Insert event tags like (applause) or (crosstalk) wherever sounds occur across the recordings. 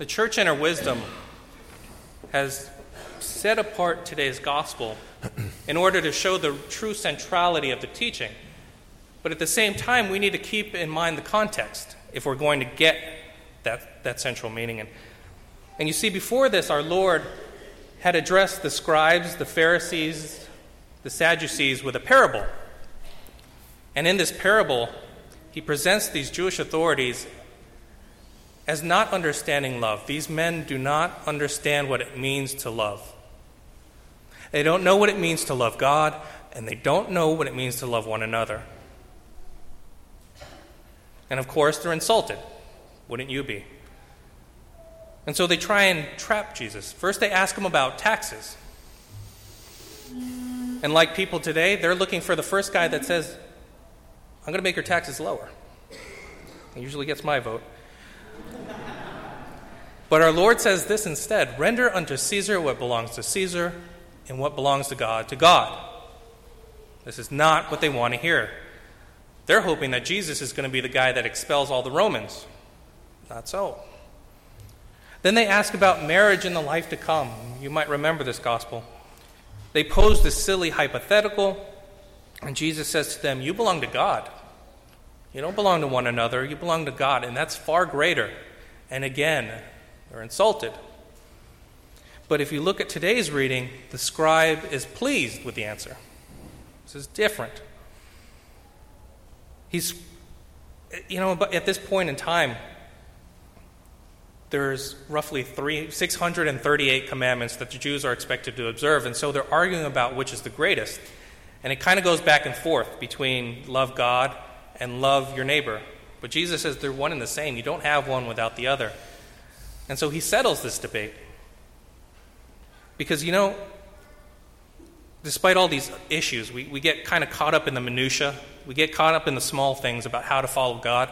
The church in her wisdom has set apart today's gospel (clears throat) in order to show the true centrality of the teaching. But at the same time, we need to keep in mind the context if we're going to get that, that central meaning. And, and you see, before this, our Lord had addressed the scribes, the Pharisees, the Sadducees with a parable. And in this parable, he presents these Jewish authorities as not understanding love. These men do not understand what it means to love. They don't know what it means to love God, and they don't know what it means to love one another. And of course, they're insulted. Wouldn't you be? And so they try and trap Jesus. First, they ask him about taxes. And like people today, they're looking for the first guy that says, I'm going to make your taxes lower. He usually gets my vote. But our Lord says this instead render unto Caesar what belongs to Caesar, and what belongs to God to God. This is not what they want to hear. They're hoping that Jesus is going to be the guy that expels all the Romans. Not so. Then they ask about marriage and the life to come. You might remember this gospel. They pose this silly hypothetical, and Jesus says to them, You belong to God. You don't belong to one another, you belong to God, and that's far greater. And again, they're insulted. But if you look at today's reading, the scribe is pleased with the answer. This is different. He's, you know, at this point in time, there's roughly three, 638 commandments that the Jews are expected to observe, and so they're arguing about which is the greatest. And it kind of goes back and forth between love God and love your neighbor. But Jesus says they're one and the same. You don't have one without the other. And so he settles this debate. Because, you know, despite all these issues, we, we get kind of caught up in the minutiae. We get caught up in the small things about how to follow God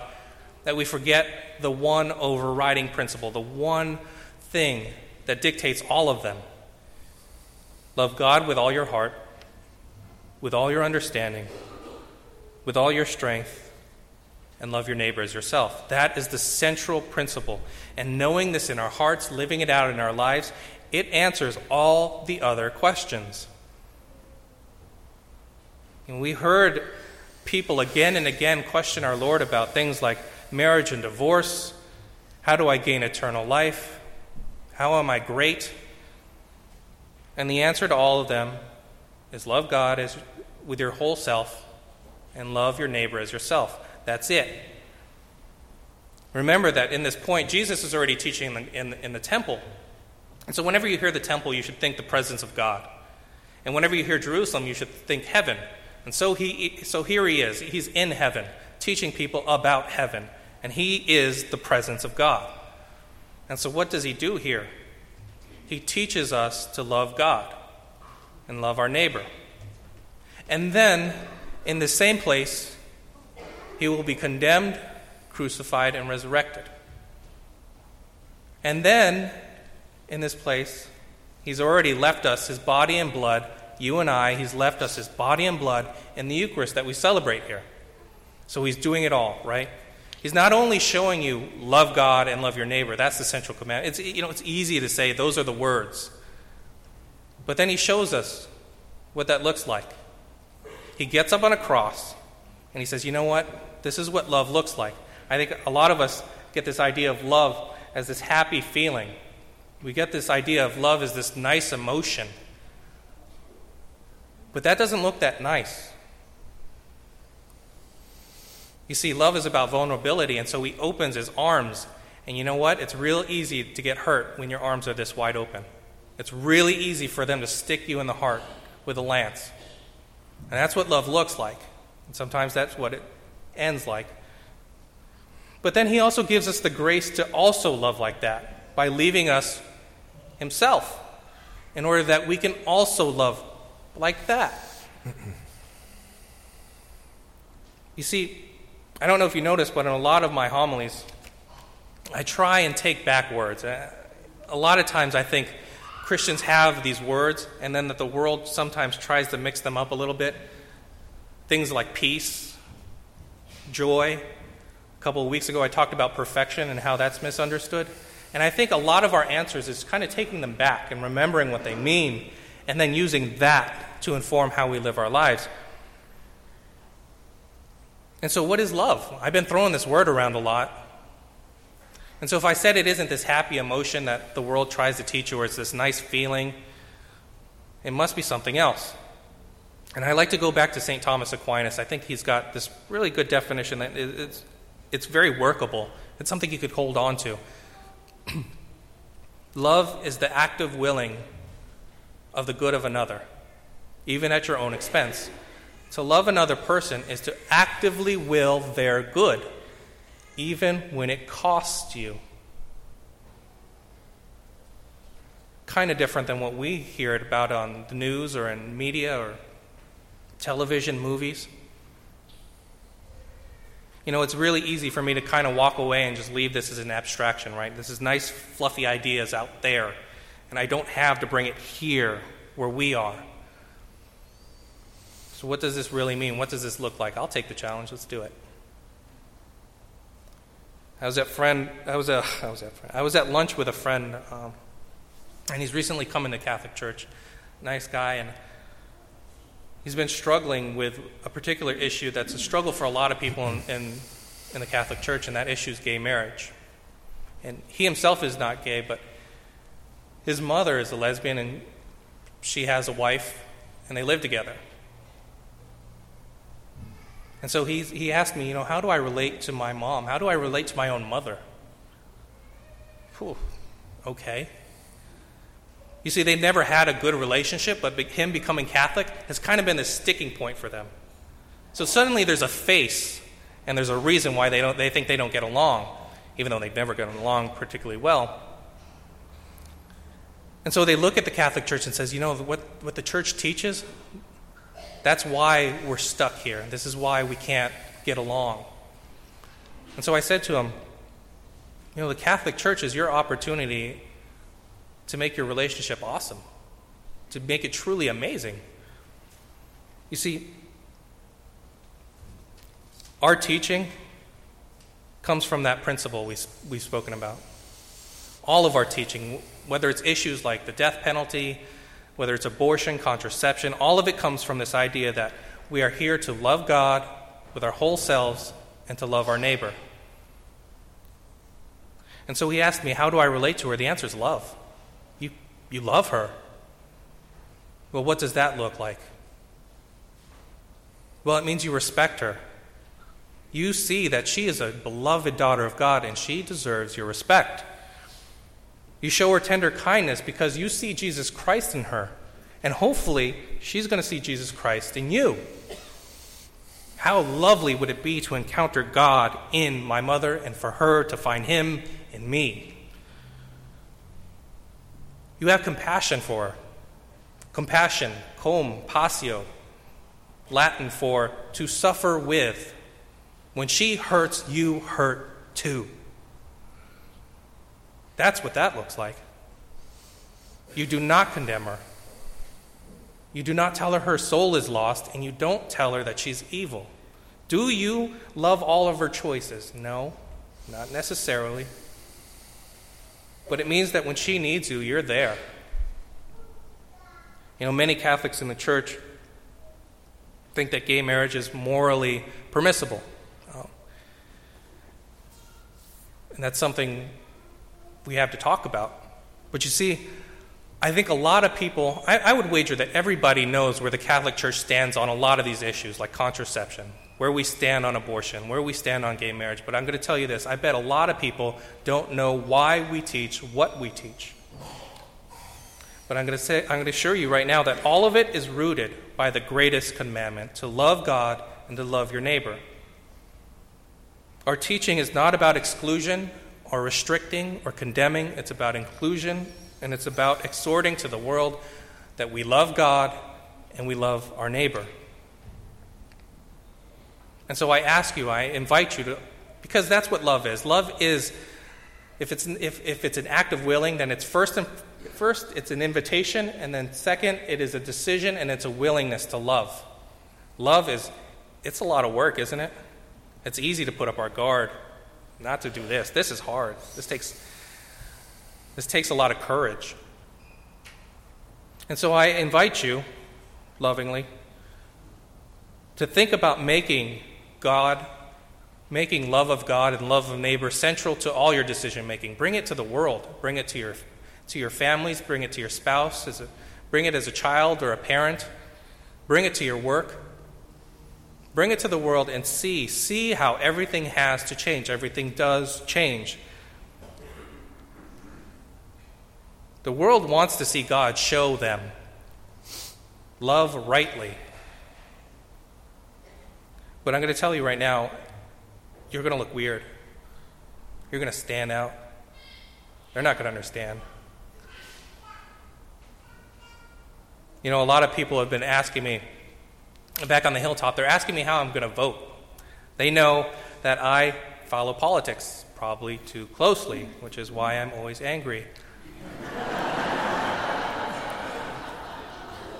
that we forget the one overriding principle, the one thing that dictates all of them. Love God with all your heart, with all your understanding, with all your strength, and love your neighbor as yourself. That is the central principle. And knowing this in our hearts, living it out in our lives, it answers all the other questions. And we heard people again and again question our Lord about things like marriage and divorce? How do I gain eternal life? How am I great? And the answer to all of them is love God as, with your whole self and love your neighbor as yourself. That's it. Remember that in this point, Jesus is already teaching in the, in, in the temple. And so whenever you hear the temple, you should think the presence of God. And whenever you hear Jerusalem, you should think heaven. And so, he, so here he is. He's in heaven, teaching people about heaven and he is the presence of God. And so, what does he do here? He teaches us to love God and love our neighbor. And then, in the same place, he will be condemned, crucified, and resurrected. And then, in this place, he's already left us his body and blood. You and I, he's left us his body and blood in the Eucharist that we celebrate here. So he's doing it all, right? He's not only showing you love God and love your neighbor. That's the central command. It's, you know, it's easy to say those are the words. But then he shows us what that looks like. He gets up on a cross and he says, You know what? This is what love looks like. I think a lot of us get this idea of love as this happy feeling. We get this idea of love as this nice emotion. But that doesn't look that nice. You see, love is about vulnerability, and so he opens his arms. And you know what? It's real easy to get hurt when your arms are this wide open. It's really easy for them to stick you in the heart with a lance. And that's what love looks like. And sometimes that's what it ends like. But then he also gives us the grace to also love like that by leaving us himself in order that we can also love like that. (clears throat) You see, I don't know if you noticed, but in a lot of my homilies, I try and take back words. Uh, a lot of times I think Christians have these words, and then that the world sometimes tries to mix them up a little bit. Things like peace, joy. A couple of weeks ago, I talked about perfection and how that's misunderstood. And I think a lot of our answers is kind of taking them back and remembering what they mean and then using that to inform how we live our lives. And so, what is love? I've been throwing this word around a lot. And so, if I said it isn't this happy emotion that the world tries to teach you, or it's this nice feeling, it must be something else. And I like to go back to St. Thomas Aquinas. I think he's got this really good definition that it's, it's very workable. It's something you could hold on to. (clears throat) Love is the active willing of the good of another, even at your own expense. To love another person is to actively will their good, even when it costs you. Kind of different than what we hear about on the news or in media or television, movies. You know, it's really easy for me to kind of walk away and just leave this as an abstraction, right? This is nice, fluffy ideas out there, and I don't have to bring it here where we are. So, what does this really mean? What does this look like? I'll take the challenge. Let's do it. I was at friend. I was at. I was at. Friend, I was at lunch with a friend, um, and he's recently come into Catholic Church. Nice guy, and he's been struggling with a particular issue that's a struggle for a lot of people in, in, in the Catholic Church, and that issue is gay marriage. And he himself is not gay, but his mother is a lesbian, and she has a wife, and they live together. And so he, he asked me, you know, how do I relate to my mom? How do I relate to my own mother? Whew, okay. You see, they've never had a good relationship, but him becoming Catholic has kind of been the sticking point for them. So suddenly there's a face, and there's a reason why they, don't, they think they don't get along, even though they've never gotten along particularly well. And so they look at the Catholic Church and says, you know, what, what the church teaches, that's why we're stuck here. This is why we can't get along. And so I said to him, You know, the Catholic Church is your opportunity to make your relationship awesome, to make it truly amazing. You see, our teaching comes from that principle we, we've spoken about. All of our teaching, whether it's issues like the death penalty, whether it's abortion, contraception, all of it comes from this idea that we are here to love God with our whole selves and to love our neighbor. And so he asked me, How do I relate to her? The answer is love. You, love her. Well, what does that look like? Well, it means you respect her. You see that she is a beloved daughter of God and she deserves your respect. You show her tender kindness because you see Jesus Christ in her. And hopefully, she's going to see Jesus Christ in you. How lovely would it be to encounter God in my mother and for her to find him in me? You have compassion for. Compassion, com, passio, Latin for to suffer with. When she hurts, you hurt too. That's what that looks like. You do not condemn her. You do not tell her her soul is lost, and you don't tell her that she's evil. Do you love all of her choices? No, not necessarily. But it means that when she needs you, you're there. You know, many Catholics in the church think that gay marriage is morally permissible. Um, and that's something we have to talk about. But you see, I think a lot of people, I, I, would wager that everybody knows where the Catholic Church stands on a lot of these issues, like contraception, where we stand on abortion, where we stand on gay marriage. But I'm going to tell you this I bet a lot of people don't know why we teach what we teach. But I'm going to say, I'm going to assure you right now that all of it is rooted by the greatest commandment to love God and to love your neighbor. Our teaching is not about exclusion or restricting or condemning. It's about inclusion and it's about exhorting to the world that we love God and we love our neighbor. And so I ask you, I invite you to, because that's what love is. Love is, if it's, if, if it's an act of willing, then it's first, and, first it's an invitation, and then second, it is a decision and it's a willingness to love. Love is, it's a lot of work, isn't it? It's easy to put up our guard not to do this. This is hard. This takes This takes a lot of courage. And so I invite you, lovingly, to think about making God, making love of God and love of neighbor central to all your decision making. Bring it to the world. Bring it to your, to your families. Bring it to your spouse. As a, bring it as a child or a parent. Bring it to your work. Bring it to the world and see. See how everything has to change. Everything does change. The world wants to see God show them. Love rightly. But I'm going to tell you right now, you're going to look weird. You're going to stand out. They're not going to understand. You know, a lot of people have been asking me, back on the hilltop, they're asking me how I'm going to vote. They know that I follow politics probably too closely, which is why I'm always angry.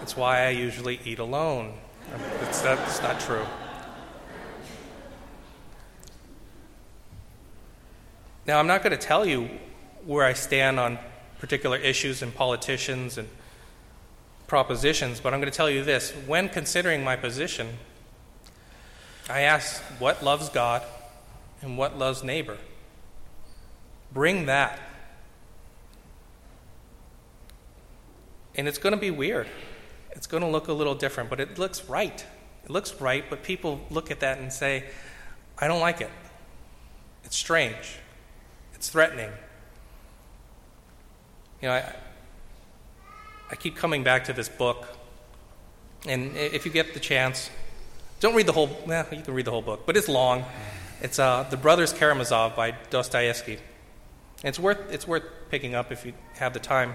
That's why I usually eat alone. It's, that's not true. Now, I'm not going to tell you where I stand on particular issues and politicians and propositions, but I'm going to tell you this. When considering my position, I ask what loves God and what loves neighbor. Bring that. And it's going to be weird. It's going to look a little different, but it looks right. It looks right, but people look at that and say, I don't like it. It's strange. It's threatening. You know, I, I keep coming back to this book, and if you get the chance, don't read the whole. Well, you can read the whole book, but it's long. It's uh, the Brothers Karamazov by Dostoevsky. It's worth it's worth picking up if you have the time.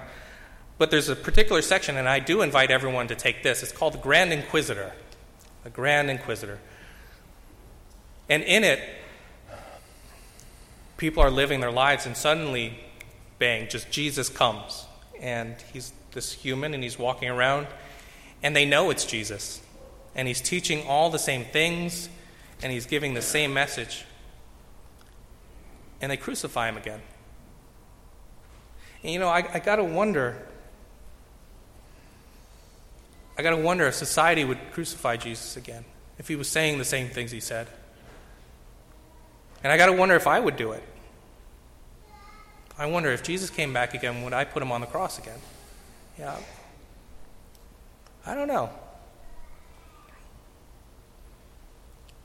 But there's a particular section, and I do invite everyone to take this. It's called the Grand Inquisitor. The Grand Inquisitor. And in it, people are living their lives, and suddenly, bang, just Jesus comes. And he's this human, and he's walking around, and they know it's Jesus. And he's teaching all the same things, and he's giving the same message. And they crucify him again. And you know, I, I got to wonder. I got to wonder if society would crucify Jesus again, if he was saying the same things he said. And I got to wonder if I would do it. I wonder if Jesus came back again, would I put him on the cross again? Yeah. I don't know.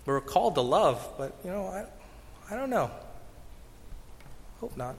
We're called to love, but, you know, I, I don't know. Hope not.